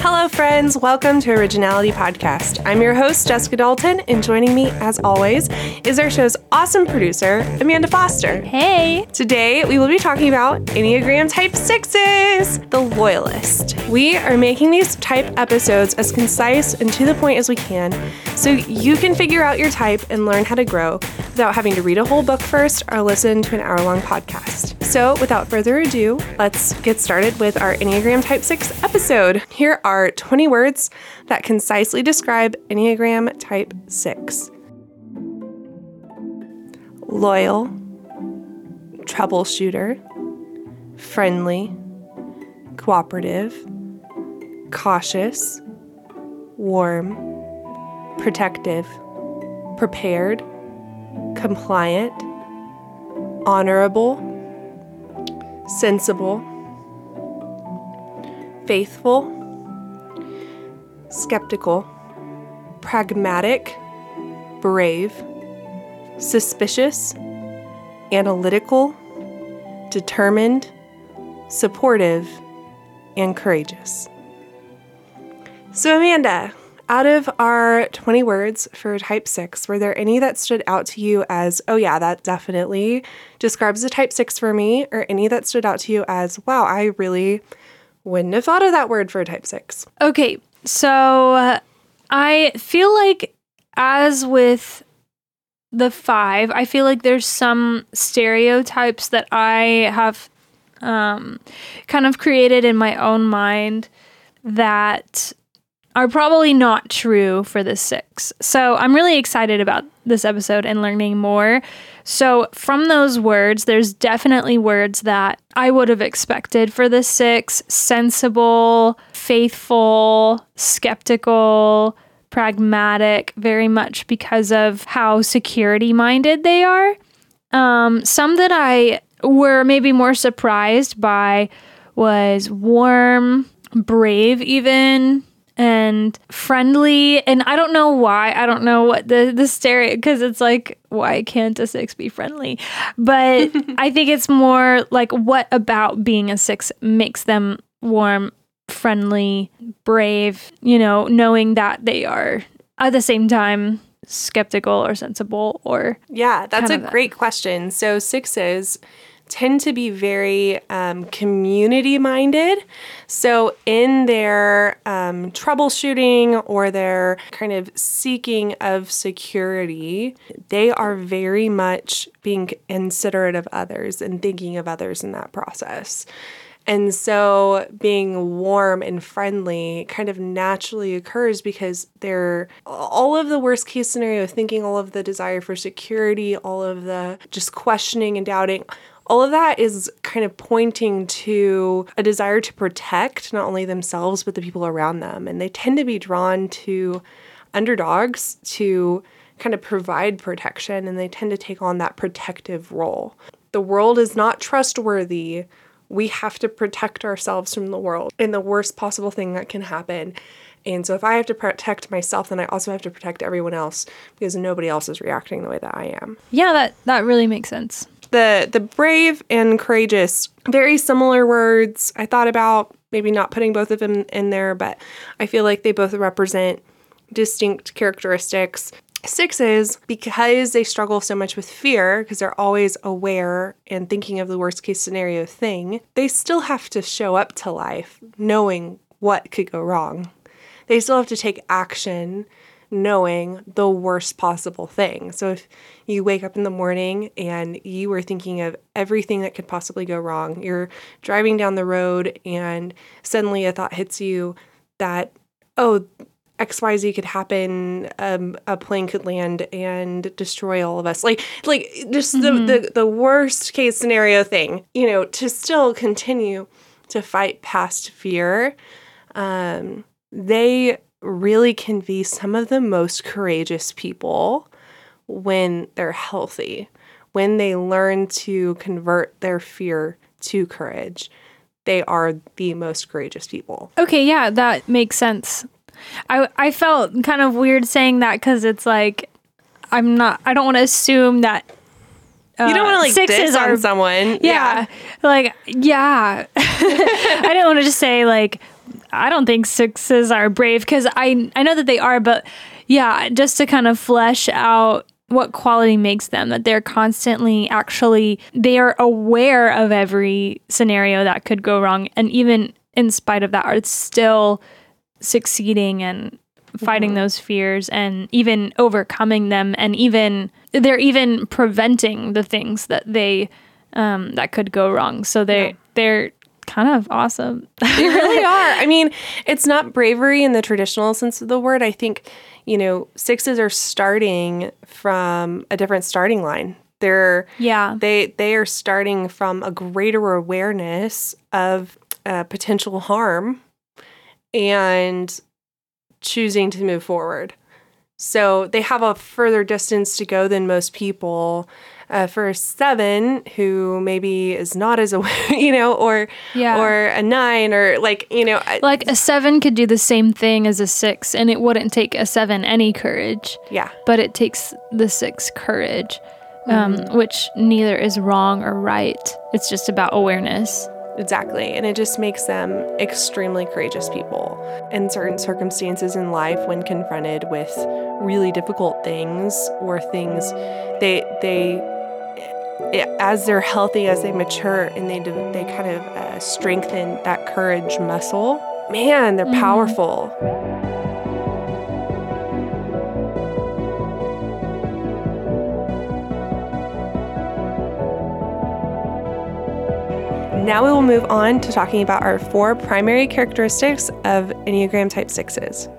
Hello, friends. Welcome to Originality Podcast. I'm your host, Jessica Dalton, and joining me, as always, is our show's awesome producer, Amanda Foster. Hey! Today, we will be talking about Enneagram Type 6s, the loyalist. We are making these type episodes as concise and to the point as we can so you can figure out your type and learn how to grow without having to read a whole book first or listen to an hour long podcast. So, without further ado, let's get started with our Enneagram Type 6 episode. Here are 20 words that concisely describe Enneagram Type 6 loyal, troubleshooter, friendly, cooperative, cautious, warm, protective, prepared, compliant, honorable, sensible, faithful, skeptical, pragmatic, brave, suspicious, analytical, determined, supportive, and courageous. So, Amanda, out of our 20 words for type 6, were there any that stood out to you as, oh, yeah, that definitely describes a type 6 for me, or any that stood out to you as, wow, I really wouldn't have thought of that word for a type 6? Okay, so I feel like, as with the five, I feel like there's some stereotypes that I have um, kind of created in my own mind that are probably not true for the six. So I'm really excited about this episode and learning more. So, from those words, there's definitely words that I would have expected for the six sensible, faithful, skeptical, pragmatic, very much because of how security minded they are. Um, some that I were maybe more surprised by was warm, brave, even and friendly. And I don't know why. I don't know what the the stereo because it's like why can't a six be friendly? But I think it's more like what about being a six makes them warm, friendly, brave. You know, knowing that they are at the same time skeptical or sensible or yeah that's a great question so sixes tend to be very um, community minded. So, in their um, troubleshooting or their kind of seeking of security, they are very much being considerate of others and thinking of others in that process. And so being warm and friendly kind of naturally occurs because they're all of the worst case scenario, thinking all of the desire for security, all of the just questioning and doubting, all of that is kind of pointing to a desire to protect not only themselves, but the people around them. And they tend to be drawn to underdogs to kind of provide protection, and they tend to take on that protective role. The world is not trustworthy. We have to protect ourselves from the world in the worst possible thing that can happen. And so if I have to protect myself, then I also have to protect everyone else because nobody else is reacting the way that I am. Yeah, that that really makes sense the the brave and courageous very similar words i thought about maybe not putting both of them in there but i feel like they both represent distinct characteristics sixes because they struggle so much with fear because they're always aware and thinking of the worst case scenario thing they still have to show up to life knowing what could go wrong they still have to take action knowing the worst possible thing. So if you wake up in the morning and you were thinking of everything that could possibly go wrong, you're driving down the road and suddenly a thought hits you that, oh, XYZ could happen, um, a plane could land and destroy all of us. Like like just mm-hmm. the, the the worst case scenario thing, you know, to still continue to fight past fear. Um, they really can be some of the most courageous people when they're healthy, when they learn to convert their fear to courage. They are the most courageous people. Okay, yeah, that makes sense. I I felt kind of weird saying that because it's like I'm not. I don't want to assume that uh, you don't want to like sixes are, on someone. Yeah, yeah. like yeah. I didn't want to just say like I don't think sixes are brave because I I know that they are, but yeah, just to kind of flesh out what quality makes them that they're constantly actually they are aware of every scenario that could go wrong and even in spite of that are still succeeding and fighting Mm-hmm. those fears and even overcoming them and even they're even preventing the things that they um that could go wrong so they Yeah. they're kind of awesome They really are. I mean, it's not bravery in the traditional sense of the word. I think, you know, sixes are starting from a different starting line. They're yeah they they are starting from a greater awareness of uh, potential harm and choosing to move forward. So they have a further distance to go than most people. Uh, for a seven, who maybe is not as aware, you know, or Yeah. or a nine, or like you know, I- like a seven could do the same thing as a six and it wouldn't take a seven any courage yeah, but it takes the six courage um, which neither is wrong or right it's just about awareness Exactly. And it just makes them extremely courageous people in certain circumstances in life when confronted with really difficult things or things they they as they're healthy as they mature and they they kind of uh, strengthen that courage muscle man they're powerful Now we will move on to talking about our four primary characteristics of Enneagram Type 6s.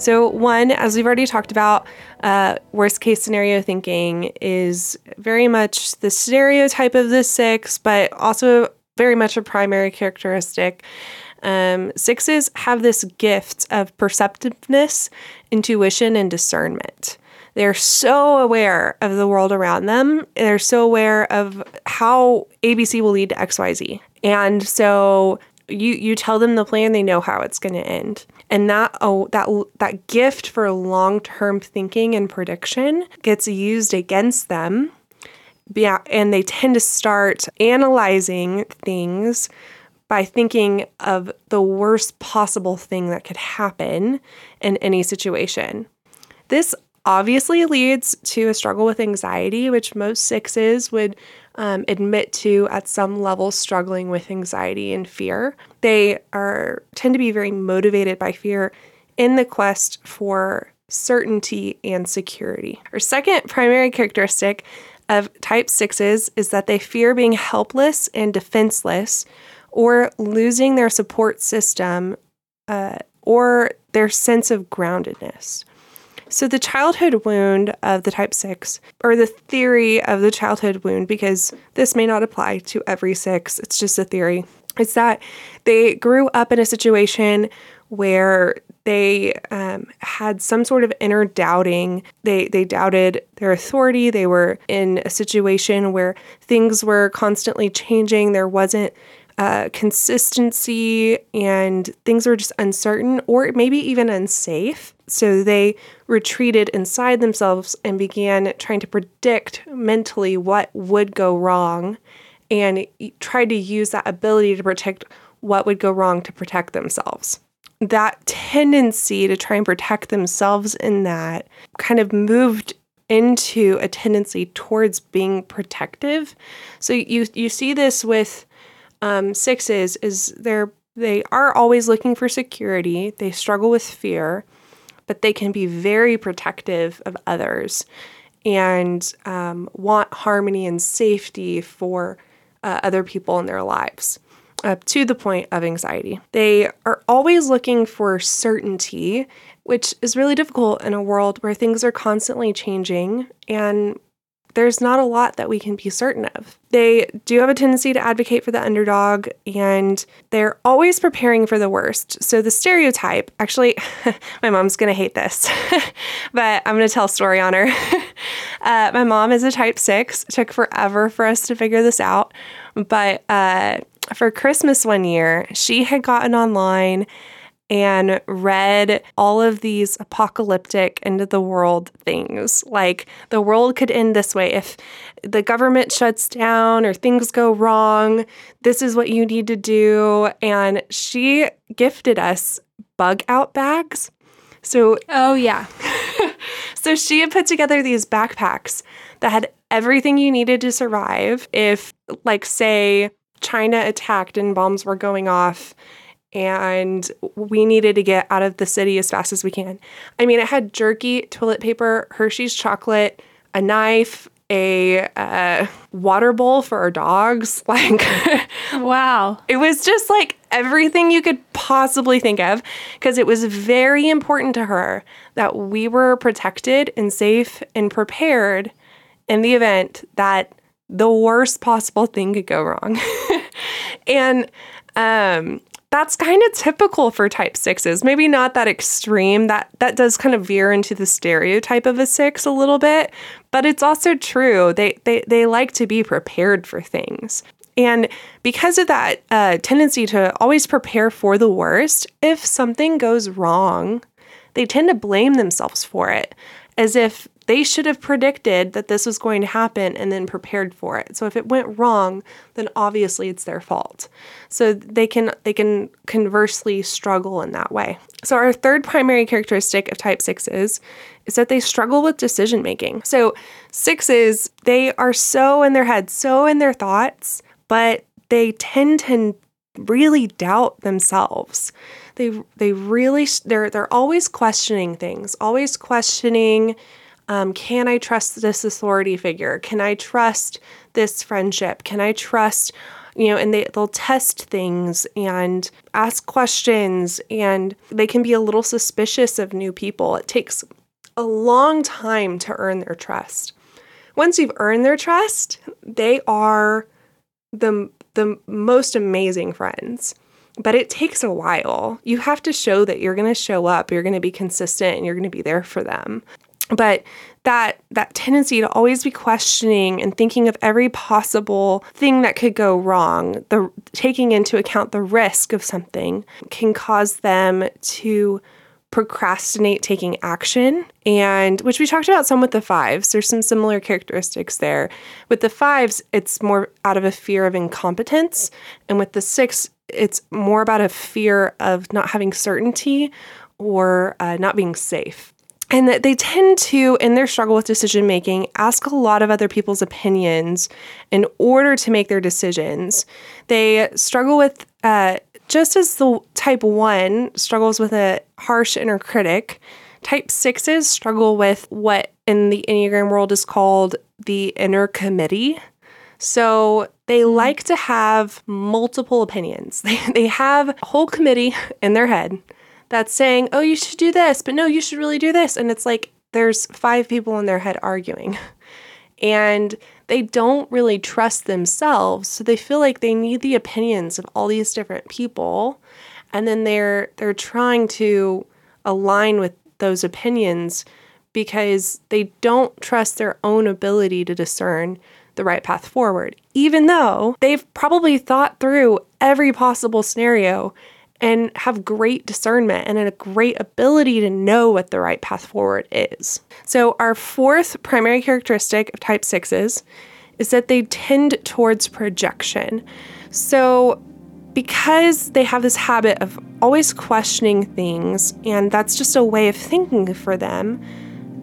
So, one, as we've already talked about, uh, worst case scenario thinking is very much the stereotype of the six, but also very much a primary characteristic. Um, sixes have this gift of perceptiveness, intuition, and discernment. They're so aware of the world around them. They're so aware of how ABC will lead to XYZ. And so you you tell them the plan, they know how it's going to end. And that oh that that gift for long-term thinking and prediction gets used against them. Yeah, and they tend to start analyzing things by thinking of the worst possible thing that could happen in any situation. This obviously leads to a struggle with anxiety, which most sixes would um, admit to at some level struggling with anxiety and fear. They are tend to be very motivated by fear in the quest for certainty and security. Our second primary characteristic of type sixes is that they fear being helpless and defenseless or losing their support system uh, or their sense of groundedness. So, the childhood wound of the type 6, or the theory of the childhood wound, because this may not apply to every six, it's just a theory, is that they grew up in a situation where they um, had some sort of inner doubting. They, they doubted their authority. They were in a situation where things were constantly changing. There wasn't uh, consistency and things were just uncertain or maybe even unsafe. So they retreated inside themselves and began trying to predict mentally what would go wrong and tried to use that ability to predict what would go wrong to protect themselves. That tendency to try and protect themselves in that kind of moved into a tendency towards being protective. So you you see this with um, sixes is they're they are always looking for security. They struggle with fear, but they can be very protective of others and um, want harmony and safety for uh, other people in their lives. Up to the point of anxiety. They are always looking for certainty, which is really difficult in a world where things are constantly changing and there's not a lot that we can be certain of. They do have a tendency to advocate for the underdog and they're always preparing for the worst. So, the stereotype actually, my mom's gonna hate this, but I'm gonna tell a story on her. uh, my mom is a type six, it took forever for us to figure this out, but uh, for Christmas one year, she had gotten online and read all of these apocalyptic end of the world things. Like the world could end this way if the government shuts down or things go wrong. This is what you need to do. And she gifted us bug out bags. So, oh, yeah. so she had put together these backpacks that had everything you needed to survive if, like, say, China attacked and bombs were going off and we needed to get out of the city as fast as we can. I mean, it had jerky, toilet paper, Hershey's chocolate, a knife, a uh, water bowl for our dogs. Like, wow. It was just like everything you could possibly think of because it was very important to her that we were protected and safe and prepared in the event that the worst possible thing could go wrong. and um, that's kind of typical for type sixes. Maybe not that extreme. That that does kind of veer into the stereotype of a six a little bit, but it's also true. They they they like to be prepared for things. And because of that uh, tendency to always prepare for the worst, if something goes wrong, they tend to blame themselves for it, as if they should have predicted that this was going to happen and then prepared for it. So if it went wrong, then obviously it's their fault. So they can they can conversely struggle in that way. So our third primary characteristic of type 6s is that they struggle with decision making. So 6s, they are so in their head, so in their thoughts, but they tend to really doubt themselves. They they really they're they're always questioning things, always questioning um, can I trust this authority figure? Can I trust this friendship? Can I trust, you know, and they, they'll test things and ask questions and they can be a little suspicious of new people. It takes a long time to earn their trust. Once you've earned their trust, they are the, the most amazing friends but it takes a while. You have to show that you're going to show up, you're going to be consistent, and you're going to be there for them but that that tendency to always be questioning and thinking of every possible thing that could go wrong the taking into account the risk of something can cause them to procrastinate taking action. And which we talked about some with the fives. There's some similar characteristics there. With the fives it's more out of a fear of incompetence. And with the six it's more about a fear of not having certainty or uh, not being safe and that they tend to, in their struggle with decision making, ask a lot of other people's opinions in order to make their decisions. They struggle with, uh, just as the type one struggles with a harsh inner critic, type sixes struggle with what in the Enneagram world is called the inner committee. So they hmm. like to have multiple opinions. They, they have a whole committee in their head that's saying, oh, you should do this, but no, you should really do this. And it's like there's five people in their head arguing. And they don't really trust themselves. So they feel like they need the opinions of all these different people. And then they're they're trying to align with those opinions because they don't trust their own ability to discern the right path forward, even though they've probably thought through every possible scenario and have great discernment and a great ability to know what the right path forward is. So, our fourth primary characteristic of type sixes is that they tend towards projection. So, because they have this habit of always questioning things, and that's just a way of thinking for them,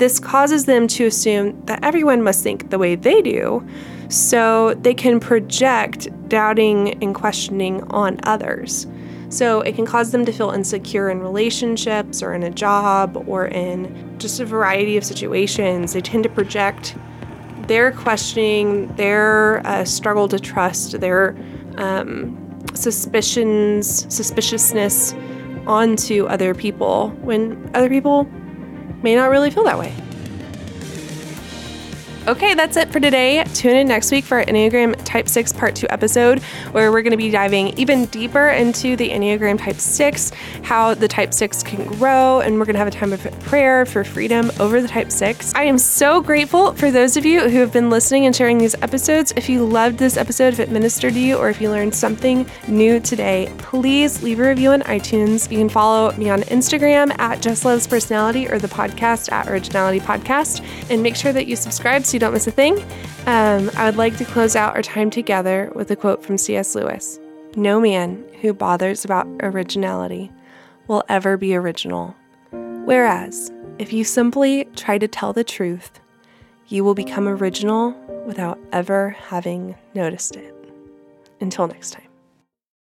this causes them to assume that everyone must think the way they do. So they can project doubting and questioning on others. So it can cause them to feel insecure in relationships or in a job or in just a variety of situations. They tend to project their questioning, their uh, struggle to trust, their um, suspicions, suspiciousness onto other people when other people may not really feel that way. Okay, that's it for today. Tune in next week for our Enneagram Type 6 Part 2 episode, where we're going to be diving even deeper into the Enneagram Type 6, how the Type 6 can grow, and we're going to have a time of prayer for freedom over the Type 6. I am so grateful for those of you who have been listening and sharing these episodes. If you loved this episode, if it ministered to you, or if you learned something new today, please leave a review on iTunes. You can follow me on Instagram at Just Loves Personality or the podcast at Originality Podcast, and make sure that you subscribe so you don't miss a thing. Um, I would like to close out our time together with a quote from C.S. Lewis No man who bothers about originality will ever be original. Whereas, if you simply try to tell the truth, you will become original without ever having noticed it. Until next time.